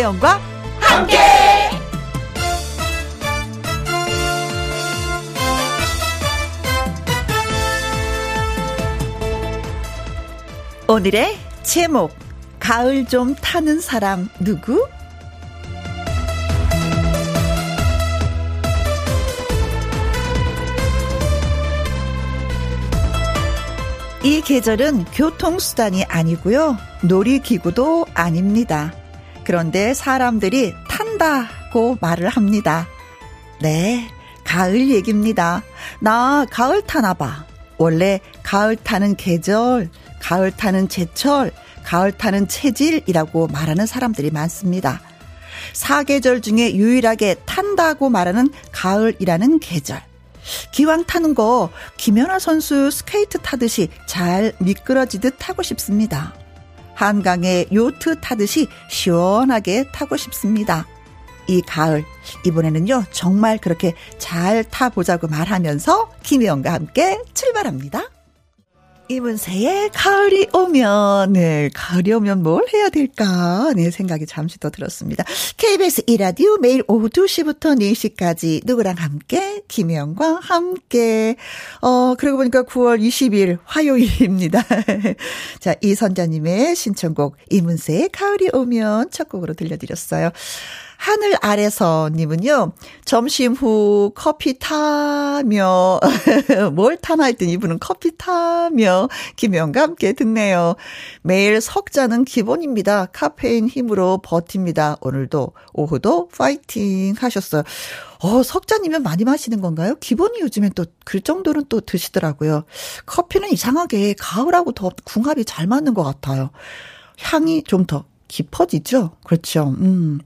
김혜영과 함께. 오늘의 제목 가을 좀 타는 사람 누구? 이 계절은 교통수단이 아니고요. 놀이기구도 아닙니다. 그런데 사람들이 탄다고 말을 합니다. 네, 가을 얘기입니다. 나 가을 타나 봐. 원래 가을 타는 계절, 가을 타는 제철, 가을 타는 체질이라고 말하는 사람들이 많습니다. 사계절 중에 유일하게 탄다고 말하는 가을이라는 계절. 기왕 타는 거 김연아 선수 스케이트 타듯이 잘 미끄러지듯 타고 싶습니다. 한강에 요트 타듯이 시원하게 타고 싶습니다. 이 가을 이번에는요 정말 그렇게 잘 타보자고 말하면서 김혜영과 함께 출발합니다. 이문세의 가을이 오면, 네, 가을이 오면 뭘 해야 될까? 네, 생각이 잠시 더 들었습니다. KBS 이라디오 매일 오후 2시부터 4시까지 누구랑 함께, 김혜영과 함께. 어, 그러고 보니까 9월 20일 화요일입니다. 자, 이선자님의 신청곡 이문세의 가을이 오면 첫 곡으로 들려드렸어요. 하늘 아래서 님은요, 점심 후 커피 타며, 뭘 타나 했더니 이분은 커피 타며 김영과 함께 듣네요. 매일 석 잔은 기본입니다. 카페인 힘으로 버팁니다. 오늘도, 오후도 파이팅 하셨어요. 어, 석잔이면 많이 마시는 건가요? 기본이 요즘엔 또 그 정도는 또 드시더라고요. 커피는 이상하게 가을하고 더 궁합이 잘 맞는 것 같아요. 향이 좀 더 깊어지죠? 그렇죠. 음.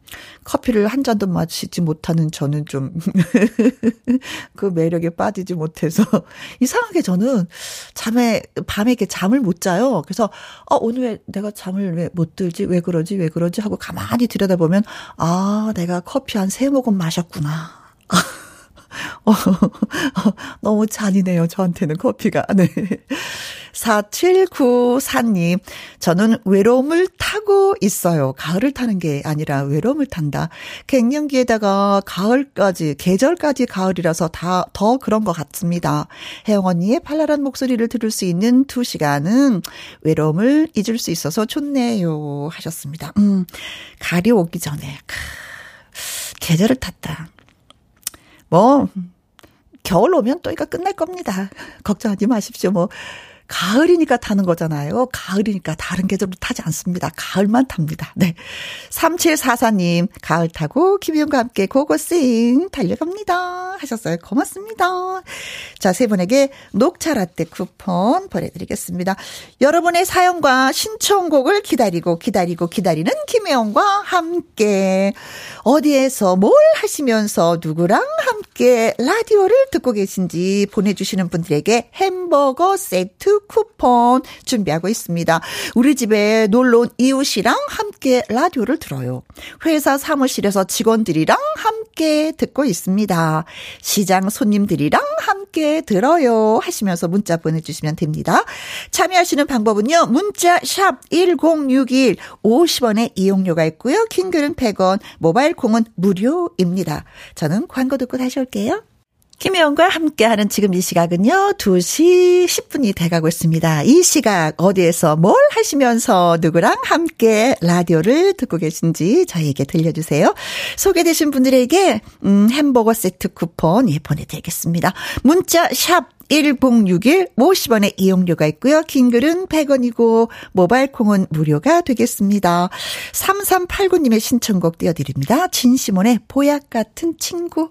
커피를 한 잔도 마시지 못하는 저는 좀, 그 매력에 빠지지 못해서. 이상하게 저는 잠에, 밤에 이렇게 잠을 못 자요. 그래서, 어, 오늘 왜 내가 잠을 왜 못 들지? 왜 그러지? 왜 그러지? 하고 가만히 들여다보면, 아, 내가 커피 한 세 모금 마셨구나. 어, 너무 잔이네요. 저한테는 커피가. 네. 4794님, 저는 외로움을 타고 있어요. 가을을 타는 게 아니라 외로움을 탄다. 갱년기에다가 가을까지, 계절까지 가을이라서 다 더 그런 것 같습니다. 혜영 언니의 발랄한 목소리를 들을 수 있는 두 시간은 외로움을 잊을 수 있어서 좋네요. 하셨습니다. 음, 가을이 오기 전에, 크, 계절을 탔다. 뭐, 겨울 오면 또 이거 끝날 겁니다. 걱정하지 마십시오. 뭐, 가을이니까 타는 거잖아요. 가을이니까 다른 계절로 타지 않습니다. 가을만 탑니다. 네. 3744님, 가을 타고 김희영과 함께 고고싱 달려갑니다. 하셨어요. 고맙습니다. 자, 세 분에게 녹차 라떼 쿠폰 보내드리겠습니다. 여러분의 사연과 신청곡을 기다리고 기다리고 기다리는 김혜영과 함께 어디에서 뭘 하시면서 누구랑 함께 라디오를 듣고 계신지 보내주시는 분들에게 햄버거 세트 쿠폰 준비하고 있습니다. 우리 집에 놀러 온 이웃이랑 함께 라디오를 들어요. 회사 사무실에서 직원들이랑 함께 듣고 있습니다. 시장 손님들이랑 함께 들어요. 하시면서 문자 보내주시면 됩니다. 참여하시는 방법은요. 문자 샵 1061, 50원의 이용료가 있고요. 킹글은 100원, 모바일 콩은 무료입니다. 저는 광고 듣고 다시 올게요. 김혜영과 함께하는 지금 이 시각은요, 2시 10분이 돼가고 있습니다. 이 시각 어디에서 뭘 하시면서 누구랑 함께 라디오를 듣고 계신지 저희에게 들려주세요. 소개되신 분들에게, 음, 햄버거 세트 쿠폰, 예, 보내드리겠습니다. 문자, 샵, 1061 50원의 이용료가 있고요. 긴 글은 100원이고 모바일 콩은 무료가 되겠습니다. 3389님의 신청곡 띄워드립니다. 진시몬의 보약 같은 친구.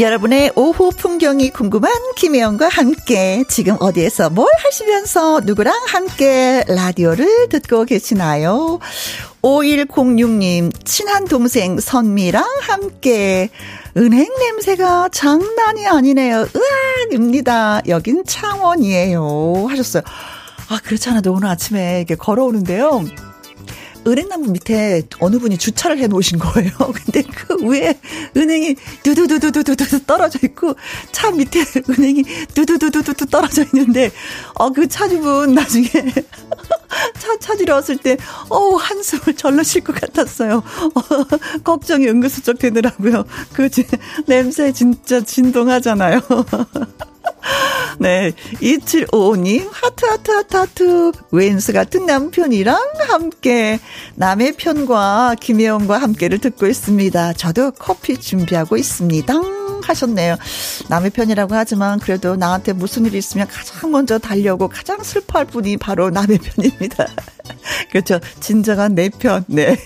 여러분의 오후 풍경이 궁금한 김혜영과 함께 지금 어디에서 뭘 하시면서 누구랑 함께 라디오를 듣고 계시나요? 5106님, 친한 동생 선미랑 함께 은행 냄새가 장난이 아니네요. 으악입니다. 여긴 창원이에요. 하셨어요. 아, 그렇지 않아도 오늘 아침에 이렇게 걸어오는데요. 은행나무 밑에 어느 분이 주차를 해 놓으신 거예요. 근데 그 위에 은행이 두두두두두두 떨어져 있고 차 밑에 은행이 두두두두두 떨어져 있는데 어 그 차주분 나중에 차 찾으러 왔을 때 어우 한숨을 절로 쉴 것 같았어요. 어, 걱정이 은근슬쩍 되더라고요. 그 냄새 진짜 진동하잖아요. 네. 2755님, 하트, 하트, 하트, 하트. 웬수 같은 남편이랑 함께 남의 편과 김혜영과 함께를 듣고 있습니다. 저도 커피 준비하고 있습니다. 하셨네요. 남의 편이라고 하지만 그래도 나한테 무슨 일이 있으면 가장 먼저 달려오고 가장 슬퍼할 분이 바로 남의 편입니다. 그렇죠. 진정한 내 편. 네.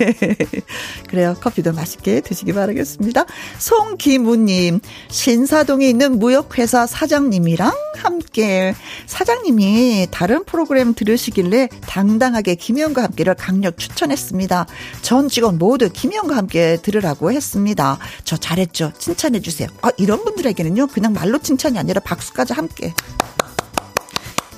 그래요. 커피도 맛있게 드시기 바라겠습니다. 송기무님, 신사동에 있는 무역회사 사장님이랑 함께 사장님이 다른 프로그램 들으시길래 당당하게 김희영과 함께를 강력 추천했습니다. 전 직원 모두 김희영과 함께 들으라고 했습니다. 저 잘했죠. 칭찬해 주세요. 아, 이런 분들에게는요, 그냥 말로 칭찬이 아니라 박수까지 함께.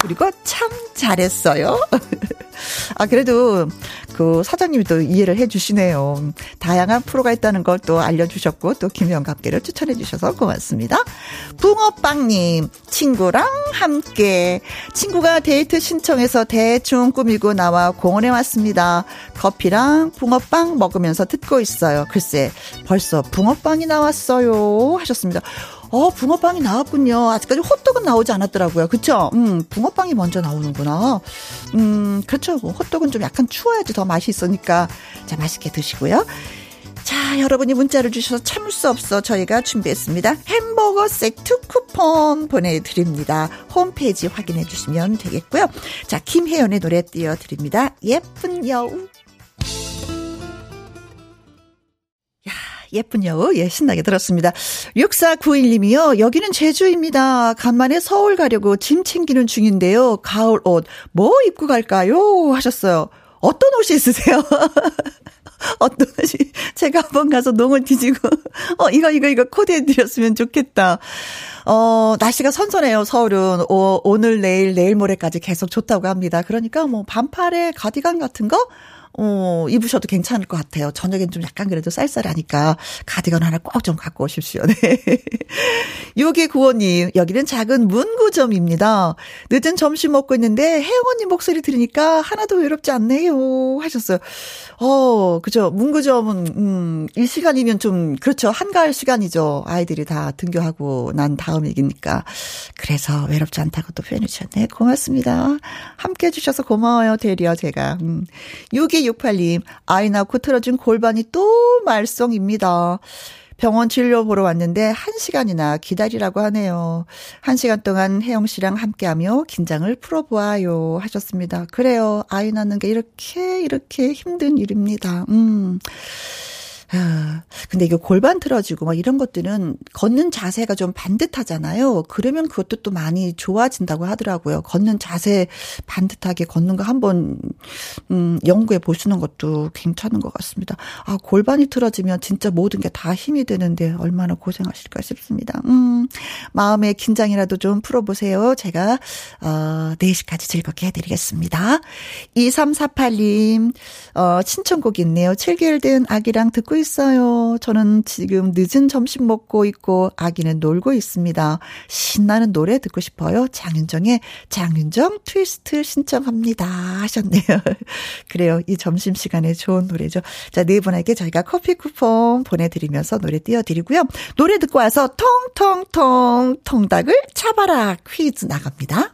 그리고 참 잘했어요. 아, 그래도 그 사장님이 또 이해를 해 주시네요. 다양한 프로가 있다는 걸 또 알려주셨고, 또 김영갑계를 추천해 주셔서 고맙습니다. 붕어빵님, 친구랑 함께. 친구가 데이트 신청해서 대충 꾸미고 나와 공원에 왔습니다. 커피랑 붕어빵 먹으면서 듣고 있어요. 글쎄, 벌써 붕어빵이 나왔어요. 하셨습니다. 어, 붕어빵이 나왔군요. 아직까지 호떡은 나오지 않았더라고요. 그쵸? 음, 붕어빵이 먼저 나오는구나. 음, 그렇죠. 뭐 호떡은 좀 약간 추워야지 더 맛이 있으니까. 자, 맛있게 드시고요. 자, 여러분이 문자를 주셔서 참을 수 없어 저희가 준비했습니다. 햄버거 세트 쿠폰 보내드립니다. 홈페이지 확인해 주시면 되겠고요. 자, 김혜연의 노래 띄워드립니다. 예쁜 여우. 예쁜 여우, 예, 신나게 들었습니다. 6491님이요. 여기는 제주입니다. 간만에 서울 가려고 짐 챙기는 중인데요. 가을 옷, 뭐 입고 갈까요? 하셨어요. 어떤 옷이 있으세요? 어떤 옷이, 제가 한번 가서 농을 뒤지고, 어, 이거, 이거, 이거 코디해드렸으면 좋겠다. 어, 날씨가 선선해요, 서울은. 오, 오늘, 내일, 내일 모레까지 계속 좋다고 합니다. 그러니까 뭐, 반팔에 가디건 같은 거? 어, 입으셔도 괜찮을 것 같아요. 저녁엔 좀 약간 그래도 쌀쌀하니까 가디건 하나 꼭 좀 갖고 오십시오. 네. 요기 구호님, 여기는 작은 문구점입니다. 늦은 점심 먹고 있는데 혜영 언니 목소리 들으니까 하나도 외롭지 않네요. 하셨어요. 어, 그죠. 문구점은, 음, 이 시간이면 좀, 그렇죠. 한가할 시간이죠. 아이들이 다 등교하고 난 다음이니까. 그래서 외롭지 않다고 또 표현해 주셨네. 고맙습니다. 함께 해주셔서 고마워요. 대리어 제가. 음. 6268님, 아이 낳고 틀어준 골반이 또 말썽입니다. 병원 진료 보러 왔는데 한 시간이나 기다리라고 하네요. 한 시간 동안 혜영 씨랑 함께하며 긴장을 풀어보아요 하셨습니다. 그래요. 아이 낳는 게 이렇게 이렇게 힘든 일입니다. 음. 아, 근데 이게 골반 틀어지고 막 이런 것들은 걷는 자세가 좀 반듯하잖아요. 그러면 그것도 또 많이 좋아진다고 하더라고요. 걷는 자세 반듯하게 걷는 거 한번 음, 연구해 보시는 것도 괜찮은 것 같습니다. 아, 골반이 틀어지면 진짜 모든 게 다 힘이 되는데 얼마나 고생하실까 싶습니다. 음, 마음의 긴장이라도 좀 풀어보세요. 제가 어, 4시까지 즐겁게 해드리겠습니다. 2348님 어, 신청곡 있네요. 7개월 된 아기랑 듣고 있어요. 저는 지금 늦은 점심 먹고 있고 아기는 놀고 있습니다. 신나는 노래 듣고 싶어요. 장윤정의 장윤정 트위스트 신청합니다. 하셨네요. 그래요. 이 점심 시간에 좋은 노래죠. 자, 네 분에게 저희가 커피 쿠폰 보내드리면서 노래 띄워드리고요. 노래 듣고 와서 통통통 통닭을 차바라 퀴즈 나갑니다.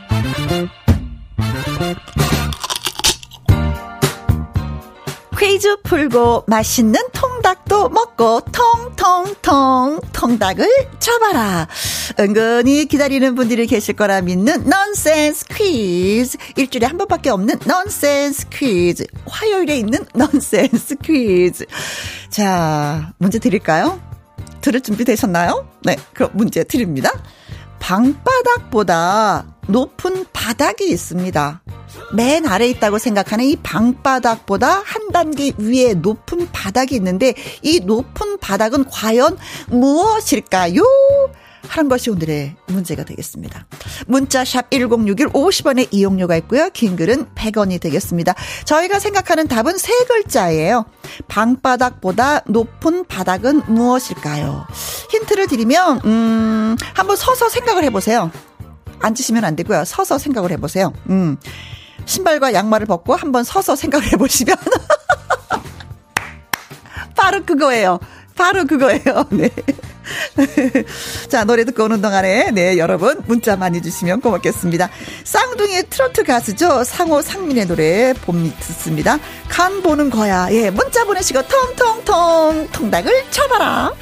퀴즈 풀고 맛있는 통 통닭도 먹고 통통통 통닭을 쳐봐라. 은근히 기다리는 분들이 계실 거라 믿는 넌센스 퀴즈. 일주일에 한 번밖에 없는 넌센스 퀴즈. 화요일에 있는 넌센스 퀴즈. 자, 문제 드릴까요? 들을 준비 되셨나요? 네, 그럼 문제 드립니다. 방바닥보다 높은 바닥이 있습니다. 맨 아래 있다고 생각하는 이 방바닥보다 한 단계 위에 높은 바닥이 있는데 이 높은 바닥은 과연 무엇일까요? 하는 것이 오늘의 문제가 되겠습니다. 문자 샵 1061 50원의 이용료가 있고요. 긴 글은 100원이 되겠습니다. 저희가 생각하는 답은 세 글자예요. 방바닥보다 높은 바닥은 무엇일까요? 힌트를 드리면 음, 한번 서서 생각을 해 보세요. 앉으시면 안 되고요. 서서 생각을 해 보세요. 음. 신발과 양말을 벗고 한번 서서 생각을 해 보시면 바로 그거예요. 바로 그거예요. 네. 자, 노래 듣고 오는 동안에, 네, 여러분, 문자 많이 주시면 고맙겠습니다. 쌍둥이 트로트 가수죠. 상호 상민의 노래 봄이 듣습니다. 간 보는 거야. 예, 문자 보내시고, 통통통, 통닭을 쳐봐라.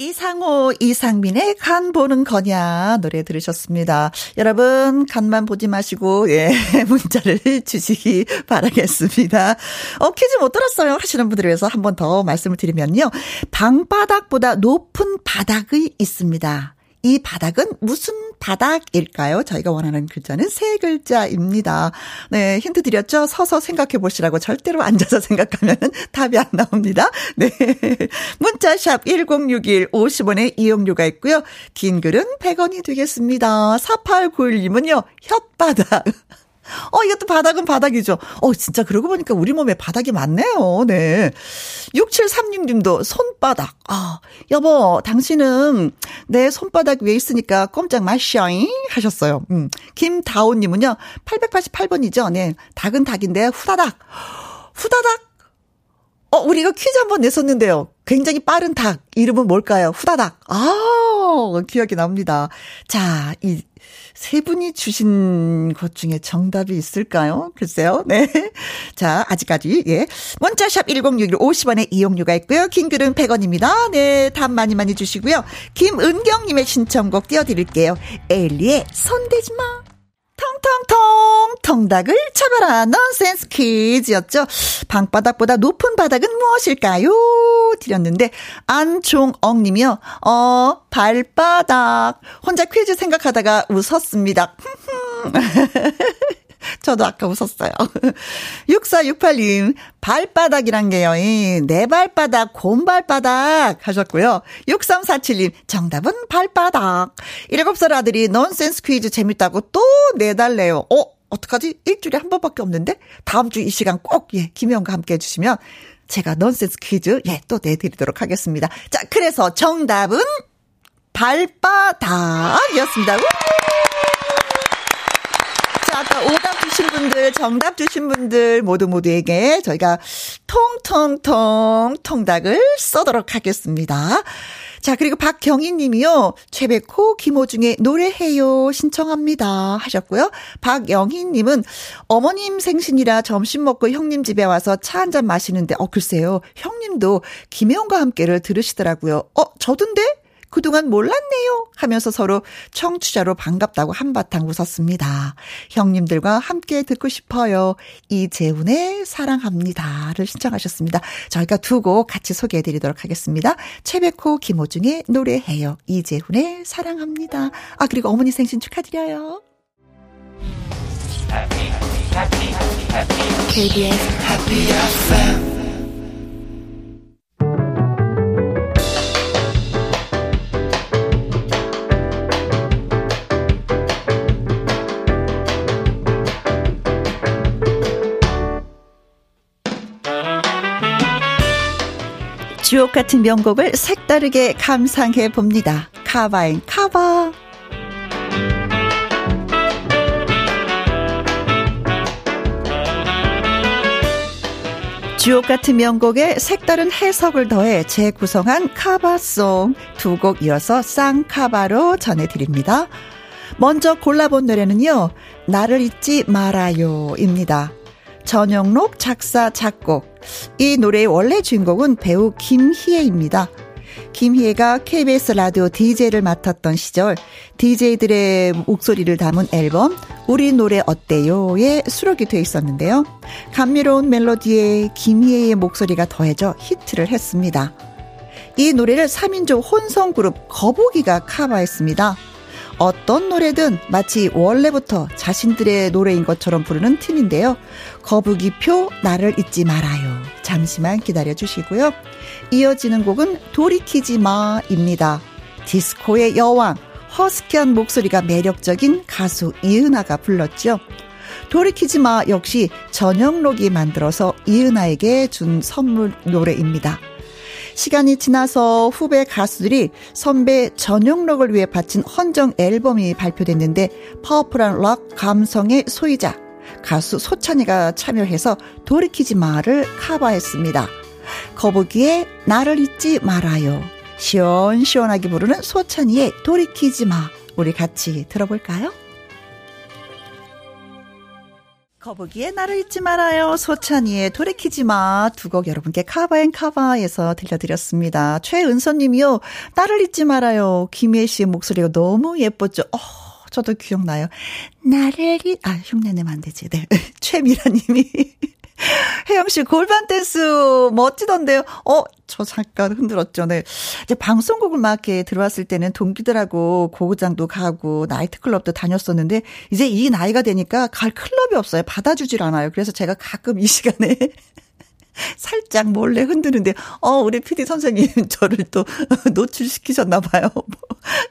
이상호, 이상민의 간 보는 거냐 노래 들으셨습니다. 여러분, 간만 보지 마시고, 예, 문자를 주시기 바라겠습니다. 어, 퀴즈 못 들었어요. 하시는 분들을 위해서 한 번 더 말씀을 드리면요. 방바닥보다 높은 바닥이 있습니다. 이 바닥은 무슨 바닥일까요? 저희가 원하는 글자는 세 글자입니다. 네, 힌트 드렸죠? 서서 생각해 보시라고 절대로 앉아서 생각하면 답이 안 나옵니다. 네. 문자샵 1061 50원의 이용료가 있고요. 긴 글은 100원이 되겠습니다. 4891님은요, 혓바닥. 어, 이것도 바닥은 바닥이죠. 어, 진짜 그러고 보니까 우리 몸에 바닥이 많네요. 네. 6736님도 손바닥. 아, 여보, 당신은 내 손바닥 위에 있으니까 꼼짝 마셔잉 하셨어요. 음. 김다온님은요, 888번이죠. 네. 닭은 닭인데, 후다닥. 후다닥. 어, 우리 이거 퀴즈 한번 냈었는데요. 굉장히 빠른 닭. 이름은 뭘까요? 후다닥. 아, 기억이 납니다. 자, 이 세 분이 주신 것 중에 정답이 있을까요? 글쎄요. 네. 자, 아직까지, 예. 문자샵 1061 50원의 이용료가 있고요. 긴 글은 100원입니다. 네. 답 많이 많이 주시고요. 김은경님의 신청곡 띄워드릴게요. 엘리의 손대지 마. 텅텅텅 통닭을 쳐봐라 넌센스 퀴즈였죠. 방바닥보다 높은 바닥은 무엇일까요? 드렸는데 안종억 님이요. 어 발바닥. 혼자 퀴즈 생각하다가 웃었습니다. 저도 아까 웃었어요. 6468님, 발바닥이란 게요, 내 발바닥, 곰발바닥 하셨고요. 6347님, 정답은 발바닥. 7살 아들이 넌센스 퀴즈 재밌다고 또 내달래요. 어? 어떡하지? 일주일에 한 번밖에 없는데? 다음 주 이 시간 꼭, 예, 김혜영과 함께 해주시면 제가 넌센스 퀴즈, 예, 또 내드리도록 하겠습니다. 자, 그래서 정답은 발바닥이었습니다. 아까 오답 분들, 정답 주신 분들 모두 모두에게 저희가 통통통 통닭을 쏘도록 하겠습니다. 자, 그리고 박경희 님이요. 최백호, 김호중의 노래해요 신청합니다 하셨고요. 박영희 님은 어머님 생신이라 점심 먹고 형님 집에 와서 차 한 잔 마시는데 어 글쎄요. 형님도 김혜원과 함께를 들으시더라고요. 어, 저던데? 그동안 몰랐네요. 하면서 서로 청취자로 반갑다고 한바탕 웃었습니다. 형님들과 함께 듣고 싶어요. 이재훈의 사랑합니다를 신청하셨습니다. 저희가 두 곡 같이 소개해 드리도록 하겠습니다. 최백호, 김호중의 노래해요. 이재훈의 사랑합니다. 아, 그리고 어머니 생신 축하드려요. KBS Happy FM 주옥 같은 명곡을 색다르게 감상해 봅니다. 카바인 카바. 주옥 같은 명곡에 색다른 해석을 더해 재구성한 카바송 두 곡 이어서 쌍카바로 전해드립니다. 먼저 골라본 노래는요, 나를 잊지 말아요입니다. 전영록 작사, 작곡. 이 노래의 원래 주인공은 배우 김희애입니다. 김희애가 KBS 라디오 DJ를 맡았던 시절 DJ들의 목소리를 담은 앨범 우리 노래 어때요에 수록이 돼 있었는데요. 감미로운 멜로디에 김희애의 목소리가 더해져 히트를 했습니다. 이 노래를 3인조 혼성 그룹 거북이가 카바했습니다. 어떤 노래든 마치 원래부터 자신들의 노래인 것처럼 부르는 팀인데요. 거북이표 나를 잊지 말아요. 잠시만 기다려 주시고요. 이어지는 곡은 돌이키지 마입니다. 디스코의 여왕, 허스키한 목소리가 매력적인 가수 이은하가 불렀죠. 돌이키지 마 역시 전영록이 만들어서 이은하에게 준 선물 노래입니다. 시간이 지나서 후배 가수들이 선배 전용록을 위해 바친 헌정 앨범이 발표됐는데 파워풀한 락 감성의 소유자 가수 소찬휘가 참여해서 돌이키지 마를 커버했습니다. 거북이의 나를 잊지 말아요. 시원시원하게 부르는 소찬휘의 돌이키지 마. 우리 같이 들어볼까요? 거북이의 나를 잊지 말아요. 소찬휘의 돌이키지 마. 두 곡 여러분께 cover and cover에서 들려드렸습니다. 최은선 님이요. 나를 잊지 말아요. 김혜 씨의 목소리가 너무 예뻤죠. 어, 저도 기억나요. 나를 잊, 아, 흉내 내면 안 되지. 네. 최미라 님이. 혜영 씨 골반 댄스 멋지던데요. 어, 저 잠깐 흔들었죠. 네. 이제 방송국을 막 이렇게 들어왔을 때는 동기들하고 고구장도 가고 나이트클럽도 다녔었는데 이제 이 나이가 되니까 갈 클럽이 없어요. 받아주질 않아요. 그래서 제가 가끔 이 시간에 살짝 몰래 흔드는데, 어, 우리 PD 선생님 저를 또 노출시키셨나 봐요.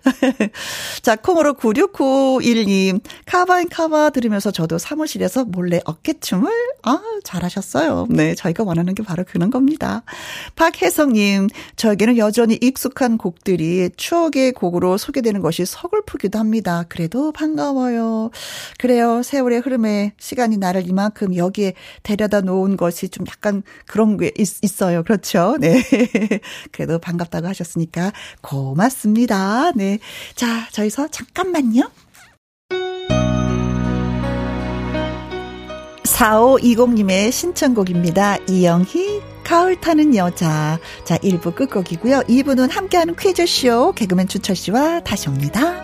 자, 콩으로 9691님, 카바인 카바 들으면서 저도 사무실에서 몰래 어깨춤을, 아, 잘하셨어요. 네, 저희가 원하는 게 바로 그런 겁니다. 박혜성님, 저에게는 여전히 익숙한 곡들이 추억의 곡으로 소개되는 것이 서글프기도 합니다. 그래도 반가워요. 그래요. 세월의 흐름에 시간이 나를 이만큼 여기에 데려다 놓은 것이 좀 약간 그런 게 있, 어요 그렇죠. 네. 그래도 반갑다고 하셨으니까 고맙습니다. 네. 자, 저희서 잠깐만요. 4520님의 신청곡입니다. 이영희, 가을 타는 여자. 자, 1부 끝곡이고요. 2부는 함께하는 퀴즈쇼 개그맨 주철 씨와 다시 옵니다.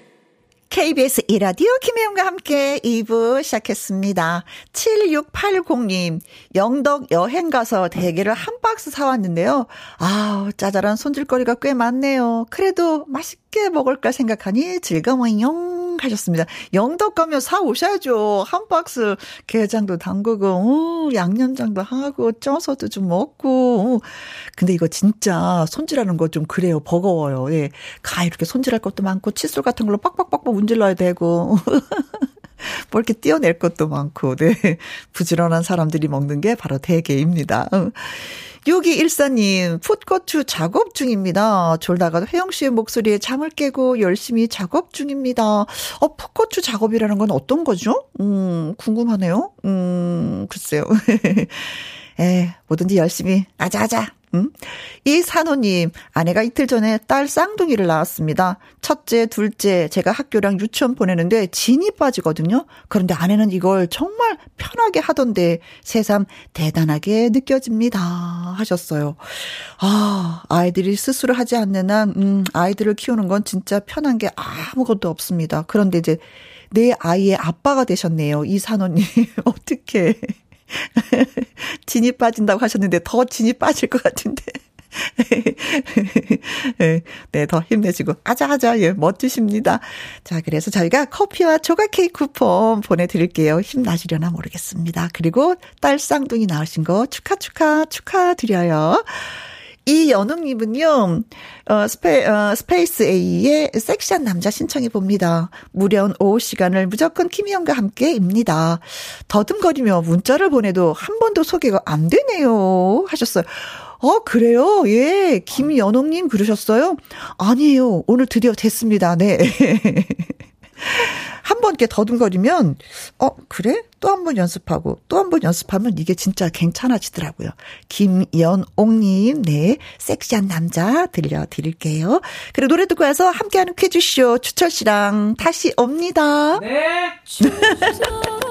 KBS 이라디오 김혜영과 함께 2부 시작했습니다. 7680님, 영덕 여행 가서 대게를 한 박스 사왔는데요. 아우, 짜잘한 손질거리가 꽤 많네요. 그래도 맛있게 먹을까 생각하니 즐거워요. 하셨습니다. 영덕 가면 사 오셔야죠. 한 박스 게장도 담그고, 어, 양념장도 하고, 쪄서도 좀 먹고. 어. 근데 이거 진짜 손질하는 거 좀 그래요. 버거워요. 예. 가 이렇게 손질할 것도 많고, 칫솔 같은 걸로 빡빡빡빡 문질러야 되고. 뭐 이렇게 띄어낼 것도 많고, 네. 부지런한 사람들이 먹는 게 바로 대게입니다. 6214님, 풋고추 작업 중입니다. 졸다가도 혜영 씨의 목소리에 잠을 깨고 열심히 작업 중입니다. 어, 풋고추 작업이라는 건 어떤 거죠? 음, 궁금하네요. 음, 글쎄요. 에, 뭐든지 열심히 아자아자 음? 이 산호님, 아내가 이틀 전에 딸 쌍둥이를 낳았습니다. 첫째, 둘째, 제가 학교랑 유치원 보내는데 진이 빠지거든요. 그런데 아내는 이걸 정말 편하게 하던데 새삼 대단하게 느껴집니다. 하셨어요. 아, 아이들이 스스로 하지 않는 한, 음, 아이들을 키우는 건 진짜 편한 게 아무것도 없습니다. 그런데 이제 내 아이의 아빠가 되셨네요. 이 산호님. 어떻게. 진이 빠진다고 하셨는데 더 진이 빠질 것 같은데. 네, 더 힘내시고, 아자아자, 예, 멋지십니다. 자, 그래서 저희가 커피와 조각 케이크 쿠폰 보내드릴게요. 힘나시려나 모르겠습니다. 그리고 딸 쌍둥이 나오신 거 축하, 축하, 축하드려요. 이연웅님은요, 어, 스페, 어, 스페이스 A의 섹시한 남자 신청해 봅니다. 무료한 오후 시간을 무조건 김혜영과 함께입니다. 더듬거리며 문자를 보내도 한 번도 소개가 안 되네요. 하셨어요. 어, 그래요? 예. 김연옥님 그러셨어요? 아니에요. 오늘 드디어 됐습니다. 네. 한 번 이렇게 더듬거리면, 어, 그래? 또 한 번 연습하고, 또 한 번 연습하면 이게 진짜 괜찮아지더라고요. 김연옥님, 네. 섹시한 남자 들려드릴게요. 그리고 노래 듣고 와서 함께하는 퀴즈쇼 추철 씨랑 다시 옵니다. 네.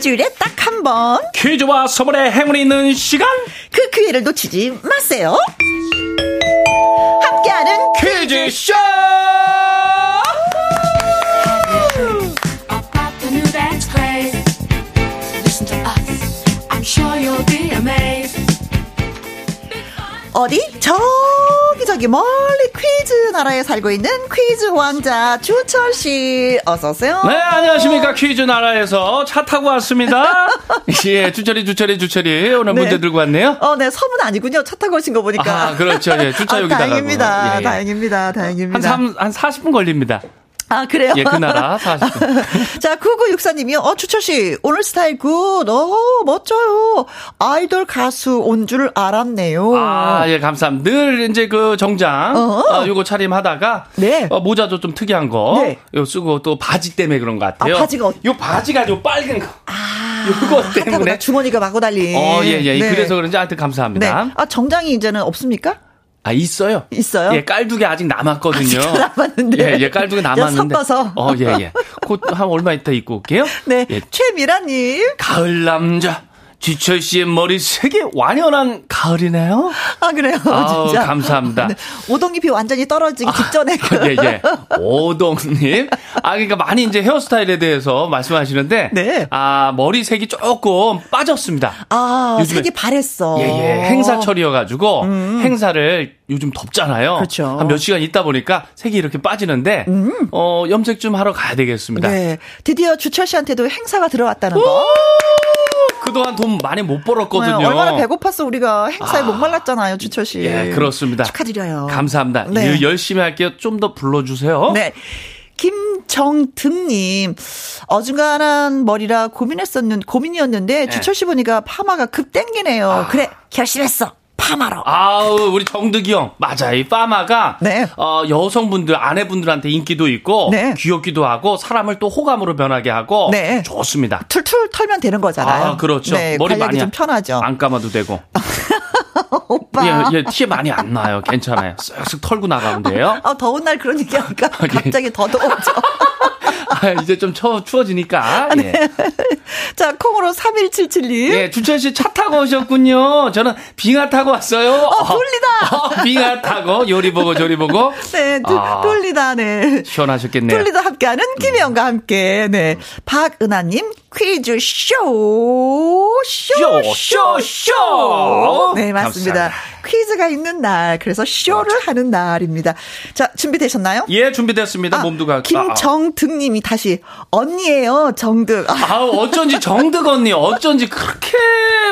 일주일에 딱 한 번. 퀴즈와 선물의 행운이 있는 시간. 그 기회를 놓치지 마세요. 함께하는 퀴즈쇼! about the new dance craze. Listen to us. I'm sure you'll be amazed. 어디? 저기 저기 멀리 퀴즈 나라에 살고 있는 퀴즈 왕자 주철 씨 어서 오세요. 네, 안녕하십니까. 퀴즈 나라에서 차 타고 왔습니다. 예, 주철이, 주철이, 주철이. 오늘 네. 문제 들고 왔네요. 어, 네, 섬은 아니군요. 차 타고 오신 거 보니까. 아, 그렇죠. 예, 주차 아, 여기다가. 다행입니다. 예, 예. 다행입니다. 다행입니다. 한 3, 한 40분 걸립니다. 아, 그래요? 예, 그 나라 40분. 자, 9964님이요. 어, 주철씨, 오늘 스타일 good. 어, 멋져요. 아이돌 가수 온 줄 알았네요. 아, 예, 감사합니다. 늘 이제 그 정장, 어. 어, 요거 차림 하다가, 네. 어, 모자도 좀 특이한 거, 네. 요 쓰고 또 바지 때문에 그런 것 같아요. 아, 바지가 어- 요 바지가 좀 빨간 거. 아, 요거 때문에. 주머니가 마구 달린. 어, 예, 예. 네. 그래서 그런지 하여튼 네. 감사합니다. 아, 정장이 이제는 없습니까? 아, 있어요. 있어요? 예, 깔두개 아직 남았거든요. 아직도 남았는데. 예, 예, 깔두개 남았는데. 섞어서. 어, 예, 예. 곧 한 얼마 있다 입고 올게요. 네. 예, 최미라님. 가을 남자. 지철 씨의 머리 색이 완연한 가을이네요. 아, 그래요? 아우, 진짜. 감사합니다. 네. 오동잎이 완전히 떨어지기 직전에. 그 예, 예. 오동님. 아, 그러니까 많이 이제 헤어스타일에 대해서 말씀하시는데. 네. 아, 머리 색이 조금 빠졌습니다. 아, 요즘에- 색이 바랬어. 예, 예. 행사철이어가지고, 행사를 요즘 덥잖아요. 음. 그렇죠. 음. 한몇 시간 있다 보니까 색이 이렇게 빠지는데, 어, 염색 좀 하러 가야 되겠습니다. 네. 드디어 주철 씨한테도 행사가 들어왔다는 거. 그동안 돈 많이 못 벌었거든요. 네, 얼마나 배고파서 우리가 행사에 아. 목말랐잖아요, 주철 씨. 예, 그렇습니다. 축하드려요. 감사합니다. 네. 일 열심히 할게요. 좀 더 불러주세요. 네. 김정등님, 어중간한 머리라 고민했었는, 고민이었는데, 네. 주철 씨 보니까 파마가 급 땡기네요. 그래, 결심했어. 파마로. 아우 우리 정득이 형 맞아 이 파마가 네. 어, 여성분들 아내분들한테 인기도 있고 네. 귀엽기도 하고 사람을 또 호감으로 변하게 하고 네. 좋습니다. 툴툴 털면 되는 거잖아요. 아 그렇죠. 네, 머리 많이 좀 편하죠. 안 감아도 되고 오빠. 예, 예, 티 많이 안 나요. 괜찮아요. 쓱쓱 털고 나가면 돼요. 아, 더운 날 그런 얘기 하니까 예. 갑자기 더 더워져. 아, 이제 좀 추워, 추워지니까. 예. 자, 콩으로 3177님. 예, 주철 씨차 타고 오셨군요. 저는 빙하 타고 왔어요. 어, 돌리다. 어, 빙하 타고 요리 보고 조리 보고. 네, 두, 아. 돌리다, 네. 시원하셨겠네요. 돌리다 함께하는 김혜영과 함께, 네. 박은하 님, 퀴즈 쇼, 쇼, 쇼, 쇼, 쇼. 네, 맞습니다. 감사합니다. 퀴즈가 있는 날, 그래서 쇼를 하는 날입니다. 자, 준비되셨나요? 예, 준비됐습니다. 아, 몸도 가. 김정득님이 다시, 언니예요 정득. 아, 아, 어쩐지 정득 언니, 어쩐지 그렇게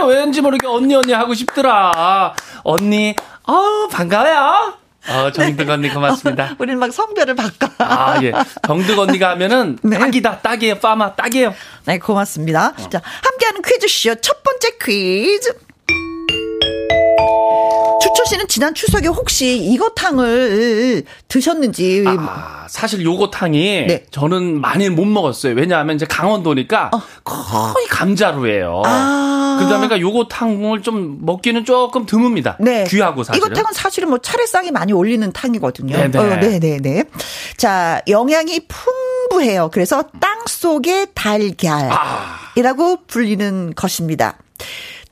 왠지 모르게 언니 언니 하고 싶더라. 언니, 아우 반가워요. 어, 정득 언니 고맙습니다. 우리는 막 성별을 바꿔. 아, 예. 정득 언니가 하면은 네. 딱이다, 딱이에요, 파마, 딱이에요. 네, 고맙습니다. 자, 함께하는 퀴즈쇼 첫 번째 퀴즈. 추초 씨는 지난 추석에 혹시 이거탕을 드셨는지 아, 사실 요거탕이 네. 저는 많이 못 먹었어요. 왜냐하면 이제 강원도니까 거의 감자루예요. 어. 아. 그러다 보니까 요거탕을 좀 먹기는 조금 드뭅니다. 네. 귀하고 사실은. 이거탕은 사실은 뭐 차례상이 많이 올리는 탕이거든요. 네네. 어, 네네네. 자, 영양이 풍부해요. 그래서 땅 속의 달걀이라고 아. 불리는 것입니다.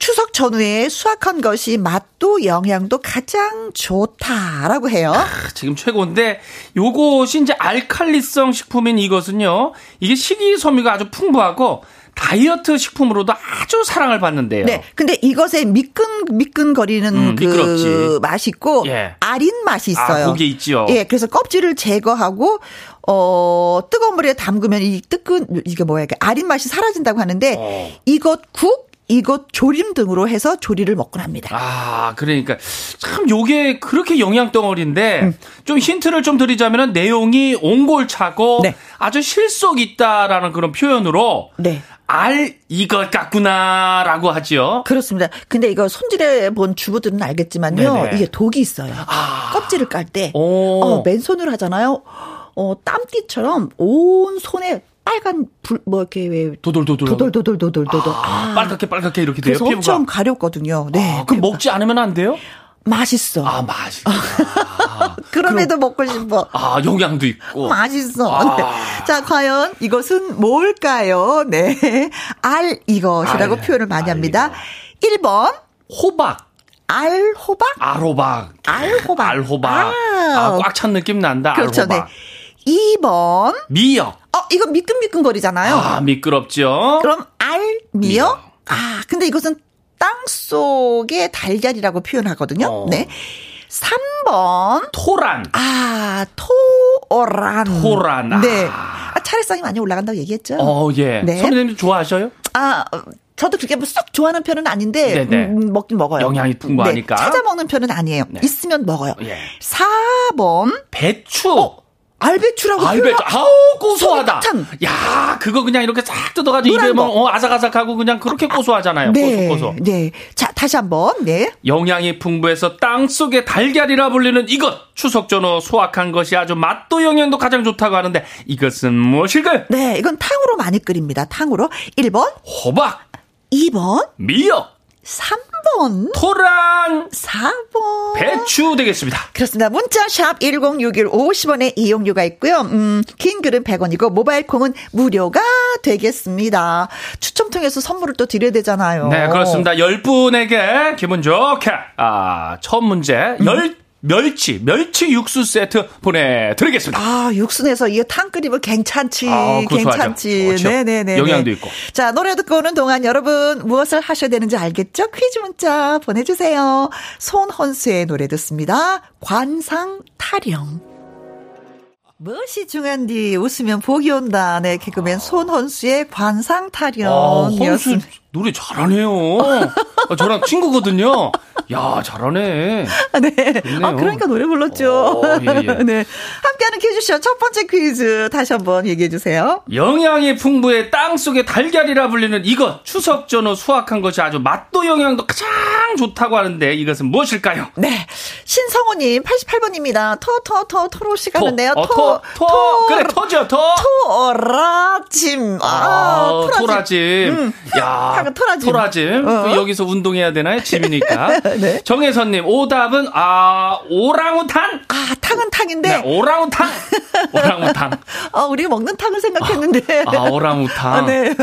추석 전후에 수확한 것이 맛도 영양도 가장 좋다라고 해요. 지금 최고인데 요것이 이제 알칼리성 식품인 이것은요. 이게 식이섬유가 아주 풍부하고 다이어트 식품으로도 아주 사랑을 받는데요. 네. 근데 이것에 미끈 미끈거리는 음, 그. 맛이 있고 예. 아린 맛이 있어요. 아, 그게 있지요. 예. 그래서 껍질을 제거하고 어 뜨거운 물에 담그면 이 뜨끈 이게 뭐야? 아린 맛이 사라진다고 하는데 어. 이것 국 이것 조림 등으로 해서 조리를 먹곤 합니다. 아, 그러니까 참 요게 그렇게 영양 덩어리인데 좀 힌트를 좀 드리자면은 내용이 옹골차고 네. 아주 실속 있다라는 그런 표현으로 네. 알 이것 같구나라고 하지요. 그렇습니다. 근데 이거 손질해 본 주부들은 알겠지만요. 네네. 이게 독이 있어요. 아. 껍질을 깔때 오. 어, 맨손으로 하잖아요. 어, 땀띠처럼 온 손에 빨간 불, 뭐, 이렇게 왜. 도돌도돌. 도돌도돌 도돌도돌. 아, 빨갛게 빨갛게 이렇게 돼요. 그래서 피부가. 엄청 가렵거든요. 네. 아, 그럼 먹지 않으면 안 돼요? 맛있어. 아, 맛있구나. 그럼에도 먹고 싶어. 아, 영양도 있고. 맛있어. 아. 네. 자, 과연 이것은 뭘까요? 네. 알 이것이라고 알, 표현을 많이 알 합니다. 1번, 호박. 알 호박? 알 호박. 알 호박. 알 호박. 아. 아, 꽉찬 느낌 난다. 그렇죠. 알 호박. 네. 2번, 미역. 어, 이거 미끈미끈거리잖아요. 아, 미끄럽죠? 그럼 알미역? 미역. 아, 근데 이것은 땅 속의 달걀이라고 표현하거든요. 어. 네. 3번, 토란. 아, 토란. 토란. 아. 네. 아, 차례상이 많이 올라간다고 얘기했죠. 어, 예. 네. 선생님 좋아하셔요? 아, 어, 저도 그렇게 쏙 좋아하는 편은 아닌데 네네. 음, 먹긴 먹어요. 영양이 풍부하니까. 네, 찾아 먹는 편은 아니에요. 네. 있으면 먹어요. 예. 4번 배추. 알배추라고 알배추. 아우, 고소하다. 소금탕. 야, 그거 그냥 이렇게 싹 뜯어가지고 입에 뭐, 거. 어, 아삭아삭하고 그냥 그렇게 고소하잖아요. 네. 고소, 고소. 네. 자, 다시 한번. 네. 영양이 풍부해서 땅 속의 달걀이라 불리는 이것. 추석 전후 수확한 것이 아주 맛도 영양도 가장 좋다고 하는데 이것은 무엇일까요? 네, 이건 탕으로 많이 끓입니다. 탕으로. 1번, 호박, 2번, 미역, 3번, 토란, 4번. 배추 되겠습니다. 그렇습니다. 문자 샵 1061 50원의 이용료가 있고요. 음, 긴 글은 100원이고 모바일 콩은 무료가 되겠습니다. 추첨 통해서 선물을 또 드려야 되잖아요. 네, 그렇습니다. 열 분에게 기분 좋게, 아, 첫 문제, 음. 열, 멸치, 멸치 육수 세트 보내드리겠습니다. 아, 육수 내서 이거 탕 끓이면 괜찮지. 아. 괜찮지. 그렇죠. 네네네. 영양도 있고. 자, 노래 듣고 오는 동안 여러분 무엇을 하셔야 되는지 알겠죠? 퀴즈 문자 보내주세요. 손헌수의 노래 듣습니다. 관상 타령. 무엇이 중요한디 웃으면 복이 온다. 네, 개그맨 손헌수의 관상 아, 헌수 타령이었습니다. 노래 잘하네요. 아, 저랑 친구거든요. 야, 잘하네. 네. 좋네요. 아, 그러니까 노래 불렀죠. 어, 예, 예. 네. 함께하는 퀴즈쇼 첫 번째 퀴즈 다시 한번 얘기해 주세요. 영양이 풍부해 땅 속의 달걀이라 불리는 이것. 추석 전후 수확한 것이 아주 맛도 영양도 가장 좋다고 하는데 이것은 무엇일까요? 네. 신성호님, 88번입니다. 토, 토, 토, 토로시 가는데요. 어, 토, 토, 그래, 토죠, 토. 토라짐. 아, 아, 토라짐. 토라짐. 음. 야, 토라짐. 토라짐. 어. 그 여기서 운동해야 되나요? 짐이니까. 네. 정혜선님, 오답은, 아, 오랑우탄? 아, 탕은 탕인데, 네, 오랑우탄. 오랑우탄. 어, 우리 먹는 탕을 생각했는데. 아, 오랑우탄. 아, 네.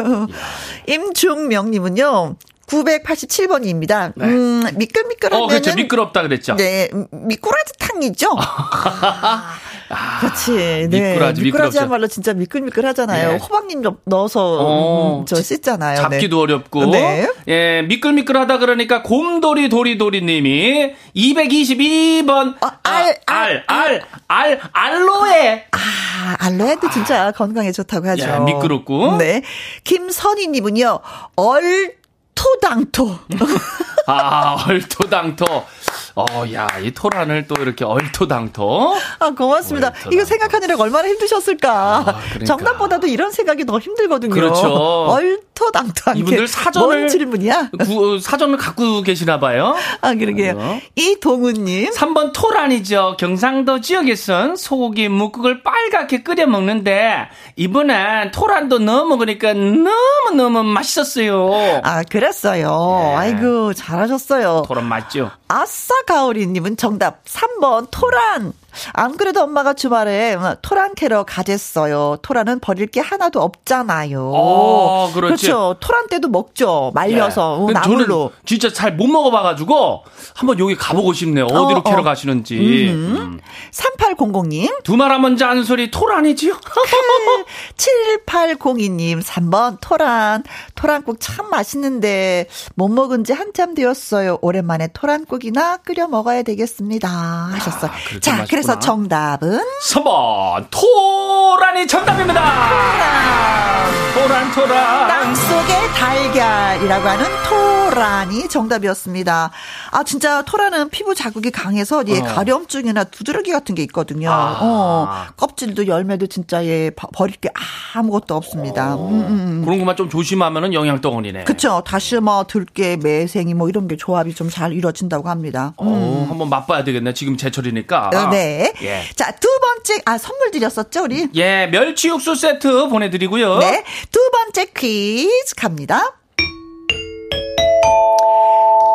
임중명님은요, 987번입니다. 네. 음, 미끌미끌하면. 어, 그렇죠. 미끄럽다 그랬죠. 네, 음, 미꾸라지 탕이죠? 아, 그렇지. 네. 미꾸라지, 미꾸라지야말로 진짜 미끌미끌하잖아요. 네. 호박잎 넣- 넣어서 어, 음, 저 씻잖아요. 잡기도 네. 어렵고. 네. 예, 미끌미끌하다 그러니까 곰돌이 도리도리 님이 222번. 어, 알, 알, 알, 알, 알로에. 아, 알로에도 진짜 건강에 좋다고 하죠. 야, 미끄럽고. 네. 김선희님은요, 얼 토당토. 아, 얼토당토. 어, 야, 이 토란을 또 이렇게 얼토당토. 아, 고맙습니다. 얼토당토. 이거 생각하느라 얼마나 힘드셨을까. 그러니까. 정답보다도 이런 생각이 더 힘들거든요. 그렇죠. 얼토당토. 이분들 사전을 뭔 질문이야? 구, 사전을 갖고 계시나 봐요. 아, 그러게요. 이동우님. 3번 토란이죠. 경상도 지역에선 소고기 묵국을 빨갛게 끓여 먹는데 이번엔 토란도 넣어 먹으니까 너무 너무 맛있었어요. 아, 그랬어요. 예. 아이고, 잘하셨어요. 토란 맛죠? 아싸 가오리님은 정답 3번 토란. 안 그래도 엄마가 주말에 토란 캐러 가jes어요. 토란은 버릴 게 하나도 없잖아요. 어, 그렇지. 렇죠 토란 때도 먹죠. 말려서 어, 근데 나물로. 진짜 잘 못 먹어봐가지고 한번 여기 가보고 싶네요. 어디로 어, 캐러 어. 가시는지. 음. 3800님, 두말 먼저 하는 소리 토란이지요? 7802님, 3번 토란. 토란국 참 맛있는데 못 먹은 지 한참 되었어요. 오랜만에 토란국이나 끓여 먹어야 되겠습니다. 하셨어요. 아, 자, 맛있구나. 그래서 정답은 3번 토란이 정답입니다. 토란 토란. 땅 속의 달걀이라고 하는 토란이 정답이었습니다. 아 진짜 토란은 피부 자극이 강해서 예 어. 가려움증이나 두드러기 같은 게 있거든요. 아. 어 껍질도 열매도 진짜 예 버- 버릴 게 아무것도 없습니다. 음, 음. 그런 것만 좀 조심하면은 영양 덩어리네. 그쵸. 다시 뭐 들깨, 매생이 뭐 이런 게 조합이 좀 잘 이루어진다고 합니다. 음. 어, 한번 맛봐야 되겠네. 지금 제철이니까. 어, 네. 예. 자, 두 번째, 아, 선물 드렸었죠, 우리? 예, 멸치 육수 세트 보내드리고요. 네. 두 번째 퀴즈 갑니다.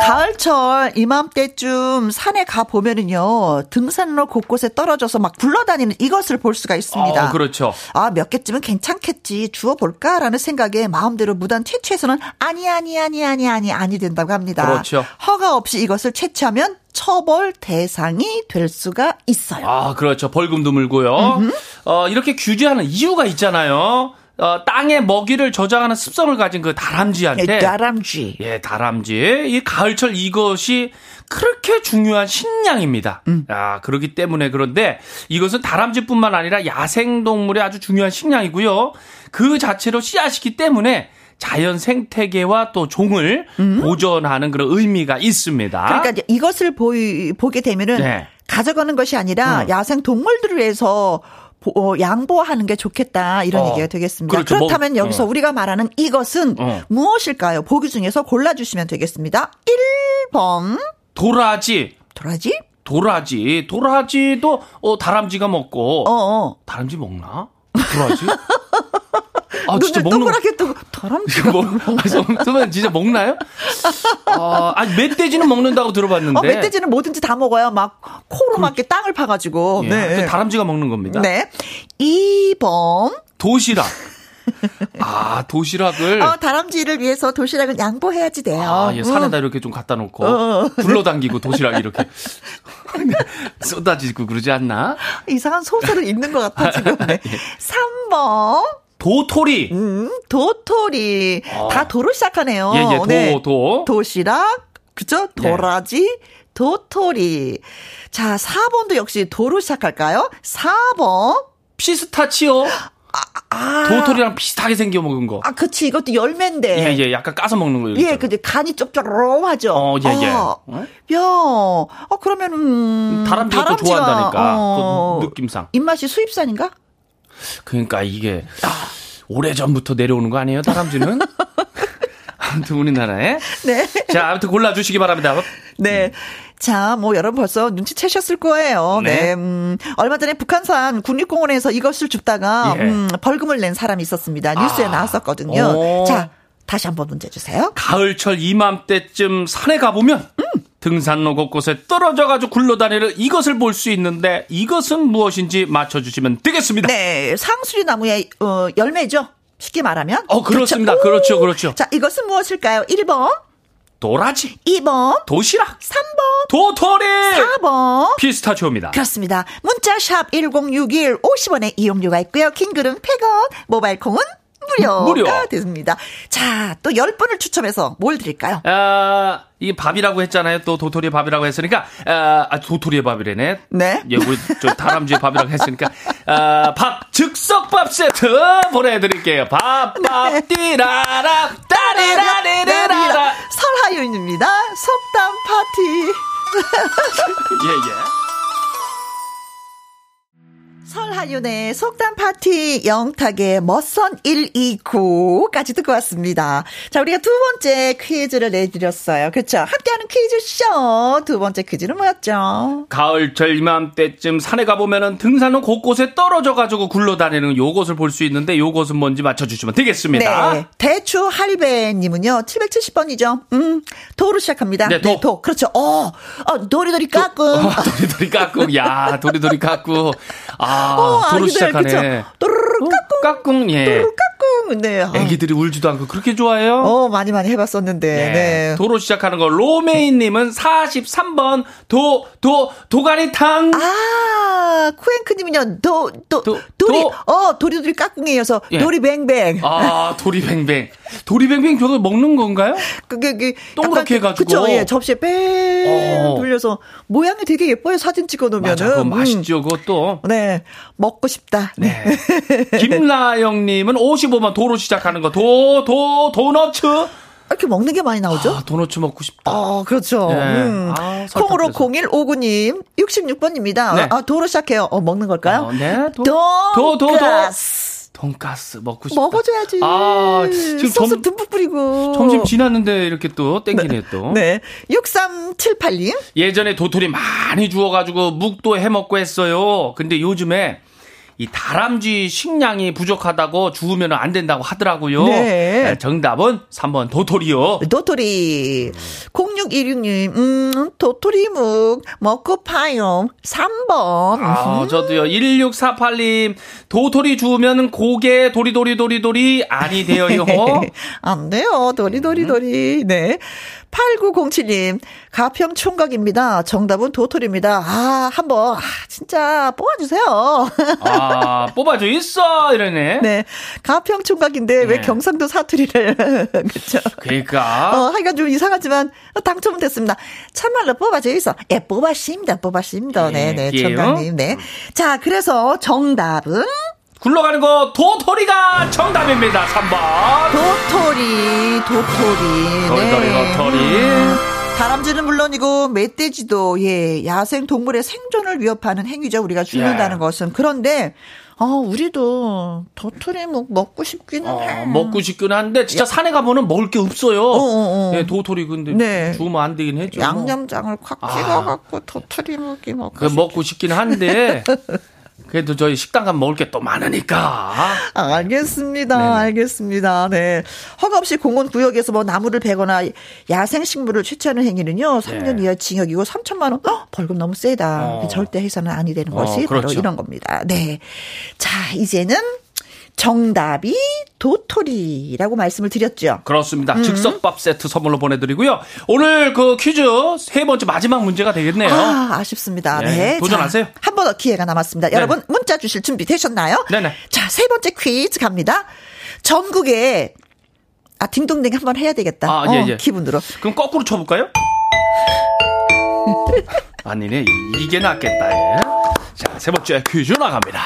가을철 이맘때쯤 산에 가 보면은요 등산로 곳곳에 떨어져서 막 굴러다니는 이것을 볼 수가 있습니다. 어, 그렇죠. 아, 몇 개쯤은 괜찮겠지. 주워 볼까라는 생각에 마음대로 무단 채취해서는 아니 아니 아니 아니 아니 아니 된다고 합니다. 그렇죠. 허가 없이 이것을 채취하면 처벌 대상이 될 수가 있어요. 아, 그렇죠. 벌금도 물고요. 어, 이렇게 규제하는 이유가 있잖아요. 어, 땅에 먹이를 저장하는 습성을 가진 그 다람쥐한테. 다람쥐. 예, 다람쥐. 이 가을철 이것이 그렇게 중요한 식량입니다. 아, 그렇기 때문에 그런데 이것은 다람쥐뿐만 아니라 야생 동물의 아주 중요한 식량이고요. 그 자체로 씨앗이기 때문에 자연 생태계와 또 종을 보존하는 그런 의미가 있습니다. 그러니까 이것을 보이, 보게 되면은 네. 가져가는 것이 아니라 음. 야생 동물들을 위해서 보- 어, 양보하는 게 좋겠다 이런 어, 얘기가 되겠습니다. 그렇죠. 그렇다면 뭐, 여기서 어. 우리가 말하는 이것은 어. 무엇일까요? 보기 중에서 골라주시면 되겠습니다. 1번 도라지. 도라지? 도라지. 도라지도 어, 다람쥐가 먹고. 어, 어. 다람쥐 먹나? 도라지? 아, 진짜 먹는 거. 동그랗게 뜨고 다람쥐가 뭐, 아, 그러면 진짜 먹나요? 어, 아니, 멧돼지는 먹는다고 들어봤는데. 어, 멧돼지는 뭐든지 다 먹어요. 막 코로 막 이렇게 땅을 파가지고. 예, 네. 그 다람쥐가 먹는 겁니다. 네. 2번. 도시락. 아, 도시락을. 어, 다람쥐를 위해서 도시락은 양보해야지 돼요. 아, 예, 응. 산에다 이렇게 좀 갖다 놓고, 어. 굴러당기고 도시락 이렇게 쏟아지고 그러지 않나? 이상한 소설을 읽는 것 같아, 지금. 네. 예. 3번. 도토리. 음, 도토리. 어. 다 도로 시작하네요. 예, 예, 도, 네. 도. 도시락, 그죠? 네. 도라지, 도토리. 자, 4번도 역시 도로 시작할까요? 4번. 피스타치오. 아. 도토리랑 비슷하게 생겨 먹은 거. 아, 그치. 이것도 열매인데. 예, 예, 약간 까서 먹는 거. 예, 근데 간이 쩝쩝하죠. 어, 예, 예. 어, 어? 야, 어, 그러면은. 음, 다람쥐가 또 다람쥐가, 좋아한다니까. 어, 그 느낌상. 입맛이 수입산인가? 그러니까 이게 오래 전부터 내려오는 거 아니에요, 다람쥐는? 아무튼 우리나라에. 네. 자, 아무튼 골라주시기 바랍니다. 네. 자, 뭐 여러분 벌써 눈치채셨을 거예요. 네. 네. 음, 얼마 전에 북한산 국립공원에서 이것을 줍다가 예. 음, 벌금을 낸 사람이 있었습니다. 뉴스에 아. 나왔었거든요. 오. 자, 다시 한번 문제 주세요. 가을철 이맘때쯤 산에 가보면 등산로 곳곳에 떨어져가지고 굴러다니는 이것을 볼 수 있는데 이것은 무엇인지 맞춰주시면 되겠습니다. 네, 상수리 나무의 어, 열매죠. 쉽게 말하면. 어, 그렇습니다. 그렇죠, 그렇죠. 자, 이것은 무엇일까요? 1번, 도라지, 2번, 도시락, 3번, 도토리, 4번. 피스타치오입니다. 그렇습니다. 문자샵 1061 50원의 이용료가 있고요. 킹글은 100원, 모바일 콩은 무료가 무료. 됩니다. 자, 또 10분을 추첨해서 뭘 드릴까요? 아, 이게 밥이라고 했잖아요. 또 도토리 밥이라고 했으니까, 아, 아, 도토리의 밥이래네. 네. 예, 우리 저 다람쥐의 밥이라고 했으니까, 아, 밥, 즉석밥 세트 보내 드릴게요. 밥, 밥, 띠라라, 따리라리라라. 설하윤입니다. 속담 파티. 예, 예. 설하윤의 속담 파티 영탁의 멋선 129까지 듣고 왔습니다. 자, 우리가 두 번째 퀴즈를 내드렸어요. 그렇죠? 함께하는 퀴즈쇼. 두 번째 퀴즈는 뭐였죠? 가을철 이맘때쯤 산에 가보면은 등산로 곳곳에 떨어져가지고 굴러다니는 요것을 볼 수 있는데 요것은 뭔지 맞춰주시면 되겠습니다. 네. 대추 할배님은요, 770번이죠. 음, 도로 시작합니다. 네, 도. 그렇죠. 어, 어 도리도리 까꿍. 어, 도리도리 깍꿍. 야, 도리도리 깍꿍. 아, 어, 도로 아기들, 시작하네. 또르르 어, 까꿍. 깍꿍, 예. 또르르 까꿍. 네. 아, 애기들이 울지도 않고 그렇게 좋아해요? 어, 많이 많이 해봤었는데. 네. 네. 도로 시작하는 거. 로메인님은 43번 도, 도, 도가니탕. 아, 쿠앤크님은요, 도, 도, 도- 도리, 도- 어, 도리도리 까꿍에 이어서 예. 도리뱅뱅. 아, 도리뱅뱅. 도리뱅뱅 저거 먹는 건가요? 그게, 그게. 동그랗게 그- 해가지고. 그쵸, 예, 접시에 뺑 어. 돌려서. 모양이 되게 예뻐요, 사진 찍어 놓으면은. 맞아, 음. 맛있죠, 그것도. 네, 먹고 싶다. 네. 네. 김나영님은 55번 도로 시작하는 거. 도, 도, 도너츠. 이렇게 먹는 게 많이 나오죠? 아, 도너츠 먹고 싶다. 어, 그렇죠. 네. 음. 아, 콩으로 빼서. 0159님, 66번입니다. 네. 아, 도로 시작해요. 어, 먹는 걸까요? 어, 네. 도, 돈가스. 도, 도, 도. 돈가스 먹고 싶다. 먹어줘야지. 아, 지금 소스 점, 듬뿍 뿌리고. 점심 지났는데 이렇게 또 땡기네 또. 네. 6378님. 예전에 도토리 많이 주워가지고 묵도 해먹고 했어요. 근데 요즘에 이 다람쥐 식량이 부족하다고 주우면 안 된다고 하더라고요. 네. 정답은 3번 도토리요. 도토리. 0616님, 음, 도토리묵 먹고 파요. 3번. 아, 저도요. 1648님, 도토리 주우면 고개 도리도리도리도리 아니 되어요. 안 돼요. 도리도리도리. 네. 8907님, 가평 총각입니다. 정답은 도토리입니다. 아, 한 번, 아, 진짜 뽑아주세요. 아, 뽑아줘 있어! 이러네. 네. 가평 총각인데 왜 네. 경상도 사투리를. 그쵸. 그러니까. 어, 하여간 좀 이상하지만 당첨은 됐습니다. 참말로 뽑아져 있어. 예, 뽑았습니다. 뽑았습니다. 네, 네, 네, 기회요. 정답님. 네. 자, 그래서 정답은 굴러가는 거 도토리가 정답입니다. 3번. 도토리, 도토리. 도토리, 네. 도토리. 음, 다람쥐는 물론이고 멧돼지도 예 야생 동물의 생존을 위협하는 행위죠 우리가 죽는다는 예. 것은 그런데 어 우리도 도토리 묵 먹고 싶기는 어, 해. 먹고 싶긴 한데 진짜 산에 가면은 먹을 게 없어요. 어, 어. 예, 도토리 근데 네. 주우면 안 되긴 했죠. 양념장을 콱 아. 찍어갖고 도토리 묵이 먹고 그 먹고 싶긴 한데 그래도 저희 식당 가면 먹을 게 또 많으니까. 아, 알겠습니다. 네네. 알겠습니다. 네. 허가 없이 공원 구역에서 뭐 나무를 베거나 야생 식물을 채취하는 행위는요. 3년 네. 이하 징역이고 3천만 원. 헉, 벌금 너무 세다. 어. 절대 해서는 아니 되는 어, 것이 바로 그렇죠. 이런 겁니다. 네. 자, 이제는 정답이 도토리라고 말씀을 드렸죠. 그렇습니다. 음. 즉석밥 세트 선물로 보내드리고요. 오늘 그 퀴즈 세 번째 마지막 문제가 되겠네요. 아, 아쉽습니다. 네, 네. 도전하세요. 한 번 더 기회가 남았습니다. 여러분, 문자 주실 준비 되셨나요? 네네. 자, 세 번째 퀴즈 갑니다. 전국에, 아, 딩동댕 한번 해야 되겠다. 아, 어, 예, 예. 기분으로. 그럼 거꾸로 쳐볼까요? 아니네. 이게 낫겠다. 예. 자, 세 번째 퀴즈 나갑니다.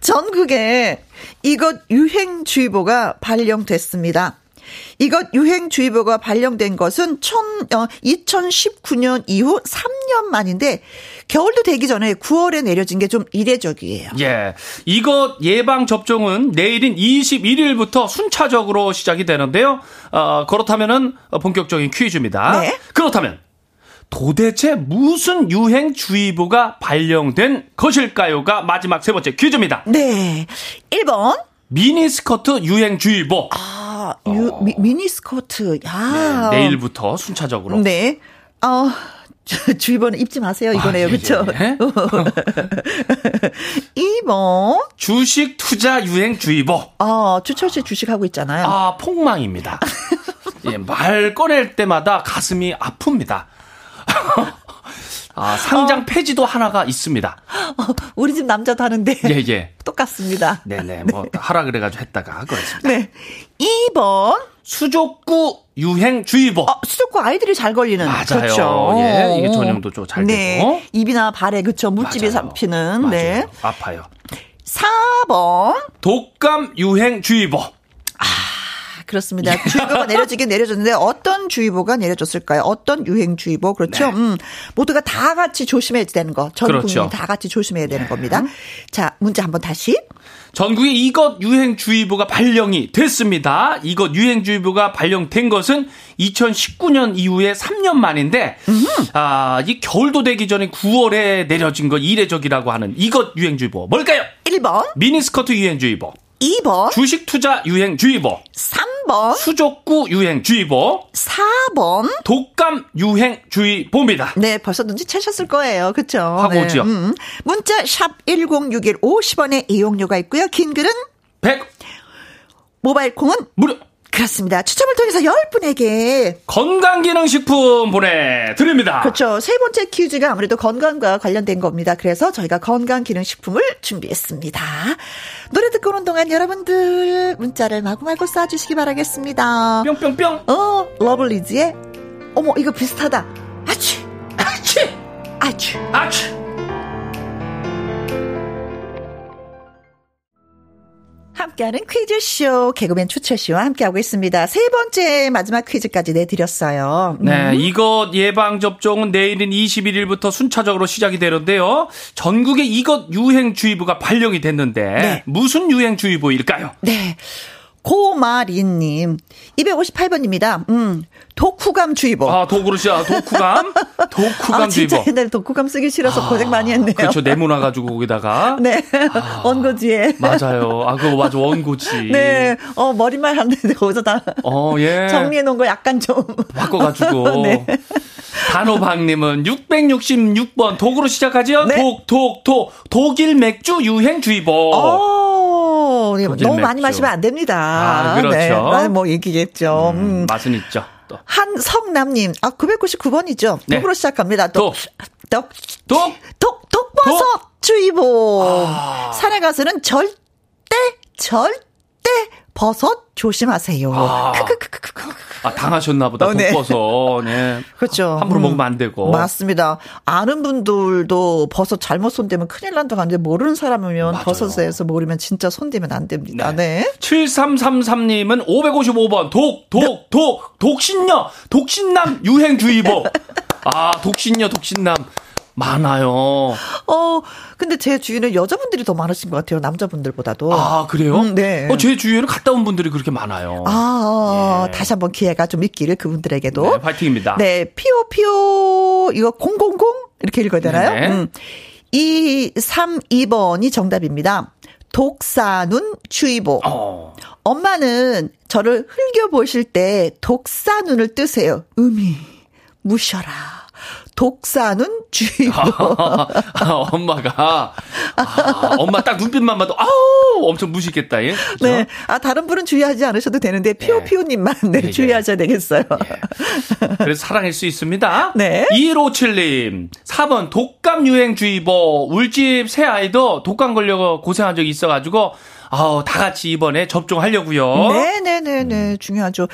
전국에 이것 유행주의보가 발령됐습니다. 이것 유행주의보가 발령된 것은 천, 어, 2019년 이후 3년 만인데 겨울도 되기 전에 9월에 내려진 게 좀 이례적이에요. 예. 이것 예방 접종은 내일인 21일부터 순차적으로 시작이 되는데요. 어, 그렇다면은 본격적인 퀴즈입니다. 네. 그렇다면 도대체 무슨 유행주의보가 발령된 것일까요가 마지막 세 번째 퀴즈입니다. 네. 1번. 미니스커트 유행주의보. 아, 아, 유, 미, 미니스커트. 야. 네, 내일부터 순차적으로. 네. 어, 주- 주의보는 입지 마세요. 이거네요. 아, 예, 그쵸? 예. 2번. 주식 투자 유행 주의보. 어, 추철 씨 주식하고 있잖아요. 아, 폭망입니다. 예, 말 꺼낼 때마다 가슴이 아픕니다. 아, 상장 폐지도 하나가 있습니다. 어, 우리 집 남자도 하는데. 예, 예. 똑같습니다. 네네, 뭐, 하라 그래가지고 했다가 그랬습니다. 네. 2번. 수족구 유행 주의보. 어, 수족구 아이들이 잘 걸리는. 맞아요. 그렇죠. 예, 이게 전염도 좀잘 네. 되고. 입이나 발에, 그쵸. 물집이 맞아요. 잡히는. 맞아요. 네. 아파요. 4번. 독감 유행 주의보. 그렇습니다. 주의보가 내려지긴 내려졌는데 어떤 주의보가 내려졌을까요? 어떤 유행 주의보 그렇죠? 네. 음, 모두가 다 같이 조심해야 되는 거. 전 그렇죠. 국민이 다 같이 조심해야 되는 겁니다. 자, 문제 한번 다시. 전국에 이것 유행주의보가 발령이 됐습니다. 이것 유행주의보가 발령된 것은 2019년 이후에 3년 만인데, 아, 이 겨울도 되기 전에 9월에 내려진 거 이례적이라고 하는 이것 유행주의보. 뭘까요? 1번, 미니스커트 유행주의보, 2번, 주식 투자 유행 주의보, 3번, 수족구 유행 주의보, 4번. 독감 유행 주의보입니다. 네, 벌써 눈치 채셨을 거예요. 그쵸? 하고 네. 오지요. 음. 문자 샵 1061 50원의 이용료가 있고요. 긴 글은 100 모바일 콩은 무료 그렇습니다. 추첨을 통해서 10분에게 건강기능식품 보내드립니다. 그렇죠. 세 번째 퀴즈가 아무래도 건강과 관련된 겁니다. 그래서 저희가 건강기능식품을 준비했습니다. 노래 듣고 오는 동안 여러분들 문자를 마구마구 쏴주시기 바라겠습니다. 뿅뿅뿅. 어, 러블리즈의 어머 이거 비슷하다. 아치 아치! 아치. 아치! 함께하는 퀴즈쇼 개그맨 추철 씨와 함께하고 있습니다. 세 번째 마지막 퀴즈까지 내드렸어요. 음. 네, 이것 예방 접종은 내일인 21일부터 순차적으로 시작이 되는데요. 전국에 이것 유행 주의보가 발령이 됐는데 네. 무슨 유행 주의보일까요? 네. 고마리님, 258번입니다. 음, 독후감 주의보. 아, 도그릇이야. 독후감? 독후감 아, 진짜 주의보. 옛날에 독후감 쓰기 싫어서 고생 많이 했네요. 그렇죠. 네모나 가지고 거기다가. 네. 원고지에. 맞아요. 아, 그거 맞아. 원고지. 네. 어, 머리말 하는데 거기서 다 어, 예. 정리해 놓은 거 약간 좀. 바꿔가지고. 네. 단호박님은 666번 독으로 시작하죠? 네. 독, 독, 독. 독일 맥주 유행 주의보. 어, 네, 독일 너무 많이. 마시면 안 됩니다. 아, 그렇죠. 네. 나는 뭐 얘기겠죠. 음, 음. 맛은 있죠. 또. 한성남님, 아, 999번이죠. 네. 독으로 시작합니다. 독, 독, 독! 독, 독버섯 주의보. 아. 산에 가서는 절대, 절대 버섯 조심하세요. 아. 아, 당하셨나 보다. 어, 네. 독버섯. 네. 그렇죠. 함부로 음. 먹으면 안 되고. 맞습니다. 아는 분들도 버섯 잘못 손대면 큰일 난다고 하는데 모르는 사람이면 맞아요. 버섯에서 모르면 진짜 손대면 안 됩니다. 네. 7333님은 555번 독, 독, 독, 독신녀, 독신남 유행주의보. 아, 독신녀, 독신남. 많아요. 어, 근데 제 주위는 여자분들이 더 많으신 것 같아요. 남자분들보다도. 아, 그래요? 음, 네. 어, 제 주위에는 갔다 온 분들이 그렇게 많아요. 아, 예. 다시 한번 기회가 좀 있기를 그분들에게도. 네, 파이팅입니다. 네, 피오 피오 이거 000 이렇게 읽어야 되나요? 네네. 음. 232번이 정답입니다. 독사눈 주의보. 어. 엄마는 저를 흘겨 보실 때 독사눈을 뜨세요. 음이 무셔라. 독사눈 주의보. 아, 엄마가 아, 엄마 딱 눈빛만 봐도 아우 엄청 무시겠다. 예? 그죠? 네. 아, 다른 분은 주의하지 않으셔도 되는데, 피오피오님만, 네, 예, 예. 주의하셔야 되겠어요. 그래서 사랑할 수 있습니다. 네. 2157님. 4번 독감 유행 주의보. 울집 새 아이도 독감 걸려 고생한 적이 있어가지고 아우 다 같이 이번에 접종하려고요. 네네네네. 중요하죠.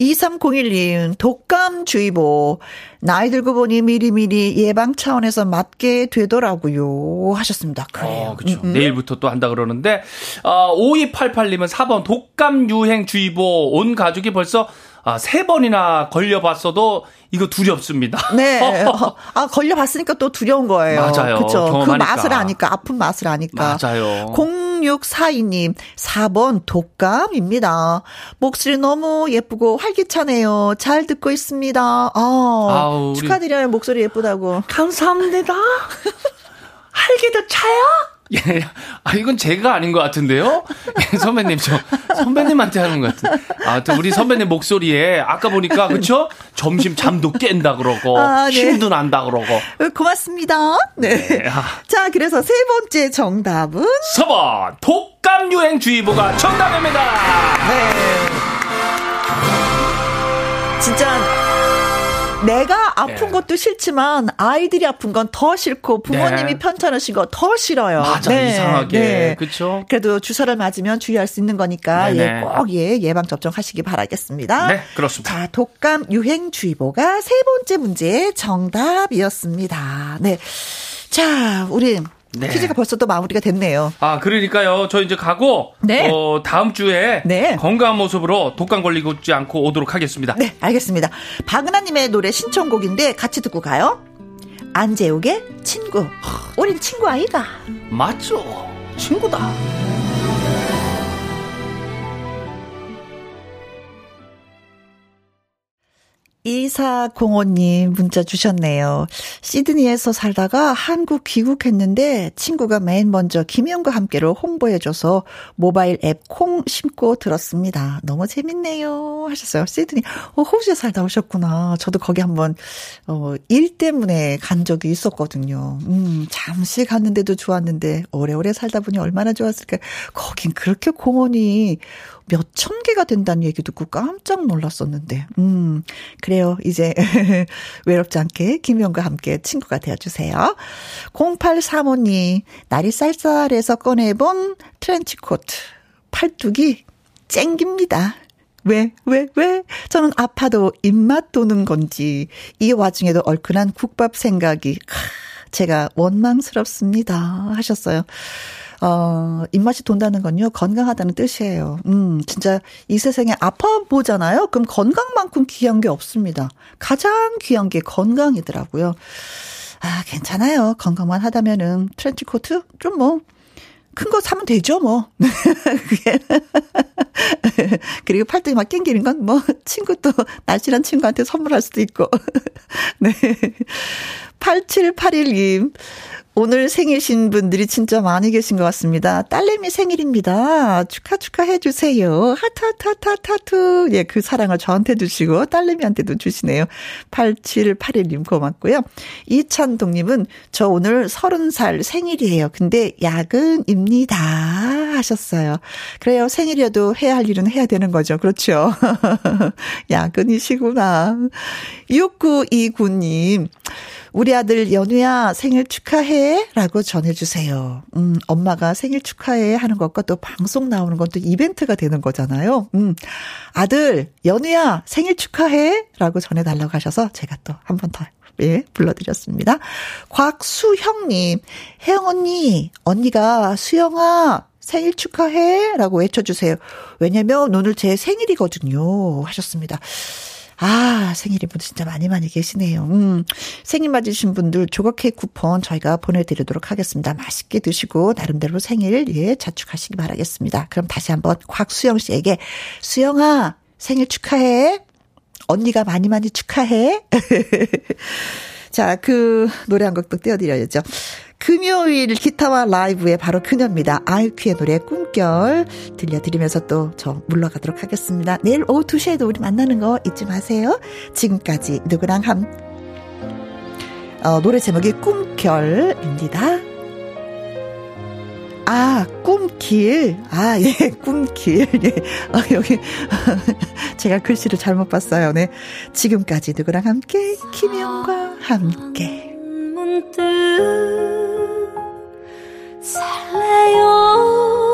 2301님, 독감주의보. 나이 들고 보니 미리미리 예방 차원에서 맞게 되더라고요. 하셨습니다. 그래요. 어, 그렇죠. 음, 음. 내일부터 또 한다 그러는데 어, 5288님은 4번 독감 유행 주의보. 온 가족이 벌써 아, 세 번이나 걸려봤어도 이거 두렵습니다. 네. 어, 아, 걸려봤으니까 또 두려운 거예요. 맞아요. 그쵸. 그. 맛을 아니까, 아픈 맛을 아니까. 맞아요. 0642님, 4번 독감입니다. 목소리 너무 예쁘고 활기차네요. 잘 듣고 있습니다. 아, 축하드려요. 목소리 예쁘다고. 감사합니다. 할기도 차요? 예, 아, 이건 제가 아닌 것 같은데요? 예, 선배님, 저, 선배님한테 하는 것 같은. 아, 또 우리 선배님 목소리에, 아까 보니까, 그쵸? 점심 잠도 깬다 그러고, 아, 네. 힘도 난다 그러고. 어, 고맙습니다. 네. 네, 아. 자, 그래서 세 번째 정답은 4번, 독감 유행주의보가 정답입니다! 네. 진짜 내가 아픈 예. 것도 싫지만 아이들이 아픈 건 더 싫고 부모님이 네. 편찮으신 거 더 싫어요. 맞아, 이상하게. 그쵸? 그래도 주사를 맞으면 주의할 수 있는 거니까 네네. 예, 꼭 예, 예방 접종 하시기 바라겠습니다. 네, 그렇습니다. 자, 독감 유행주의보가 세 번째 문제의 정답이었습니다. 네. 자, 우리 네. 퀴즈가 벌써 또 마무리가 됐네요. 아, 그러니까요. 저 이제 가고, 네. 어, 다음 주에 네. 건강한 모습으로 독감 걸리고 있지 않고 오도록 하겠습니다. 네, 알겠습니다. 박은하 님의 노래 신청곡인데 같이 듣고 가요. 안재욱의 친구. 우린 친구 아이가. 맞죠? 친구다. 2405님 문자 주셨네요. 시드니에서 살다가 한국 귀국했는데 친구가 맨 먼저 김영과 함께로 홍보해줘서 모바일 앱 콩 심고 들었습니다. 너무 재밌네요. 하셨어요. 시드니. 어, 호주에 살다 오셨구나. 저도 거기 한번, 어, 일 때문에 간 적이 있었거든요. 음, 잠시 갔는데도 좋았는데 오래오래 살다 보니 얼마나 좋았을까. 거긴 그렇게 공원이 몇 천 개가 된다는 얘기 듣고 깜짝 놀랐었는데, 음, 그래요. 이제 외롭지 않게 김영과 함께 친구가 되어주세요. 0835님, 날이 쌀쌀해서 꺼내본 트렌치코트, 팔뚝이 쨍깁니다. 왜, 왜, 왜? 저는 아파도 입맛 도는 건지, 이 와중에도 얼큰한 국밥 생각이, 크, 제가 원망스럽습니다. 하셨어요. 어, 입맛이 돈다는 건요, 건강하다는 뜻이에요. 음, 진짜 이 세상에 아파 보잖아요? 그럼 건강만큼 귀한 게 없습니다. 가장 귀한 게 건강이더라고요. 아, 괜찮아요. 건강만 하다면은 트렌치 코트? 좀 뭐, 큰 거 사면 되죠, 뭐. 그리고 팔뚝이 막 낑기는 건 뭐, 친구 또, 날씬한 친구한테 선물할 수도 있고. 네. 8781님. 오늘 생일이신 분들이 진짜 많이 계신 것 같습니다. 딸내미 생일입니다. 축하 축하해 주세요. 하트 하트 하트 하트 하트. 예, 그 사랑을 저한테 주시고 딸내미한테도 주시네요. 8781님 고맙고요. 이찬동님은 저 오늘 30살 생일이에요. 근데 야근입니다. 하셨어요. 그래요. 생일이어도 해야 할 일은 해야 되는 거죠. 그렇죠. 야근이시구나. 6929님. 우리 아들 연우야 생일 축하해 라고 전해주세요. 음, 엄마가 생일 축하해 하는 것과 또 방송 나오는 건 또 이벤트가 되는 거잖아요. 음, 아들 연우야 생일 축하해 라고 전해달라고 하셔서 제가 또 한 번 더 예, 불러드렸습니다. 곽수형님, 혜영 언니, 언니가 수영아, 생일 축하해! 라고 외쳐주세요. 왜냐면 오늘 제 생일이거든요. 하셨습니다. 아, 생일인 분들 진짜 많이 많이 계시네요. 음, 생일 맞으신 분들 조각 케이크 쿠폰 저희가 보내드리도록 하겠습니다. 맛있게 드시고, 나름대로 생일, 예, 자축하시기 바라겠습니다. 그럼 다시 한번 곽수영 씨에게, 수영아, 생일 축하해. 언니가 많이 많이 축하해. 자, 그 노래 한 곡도 띄워드려야죠. 금요일 기타와 라이브의 바로 그녀입니다. 아이큐의 노래 꿈결 들려드리면서 또 저 물러가도록 하겠습니다. 내일 오후 2시에도 우리 만나는 거 잊지 마세요. 지금까지 누구랑 함, 어, 노래 제목이 꿈결입니다. 아, 꿈길. 아, 예, 꿈길. 예. 아, 여기, 제가 글씨를 잘못 봤어요. 네. 지금까지 누구랑 함께, 김영과 함께. 문득 설레요.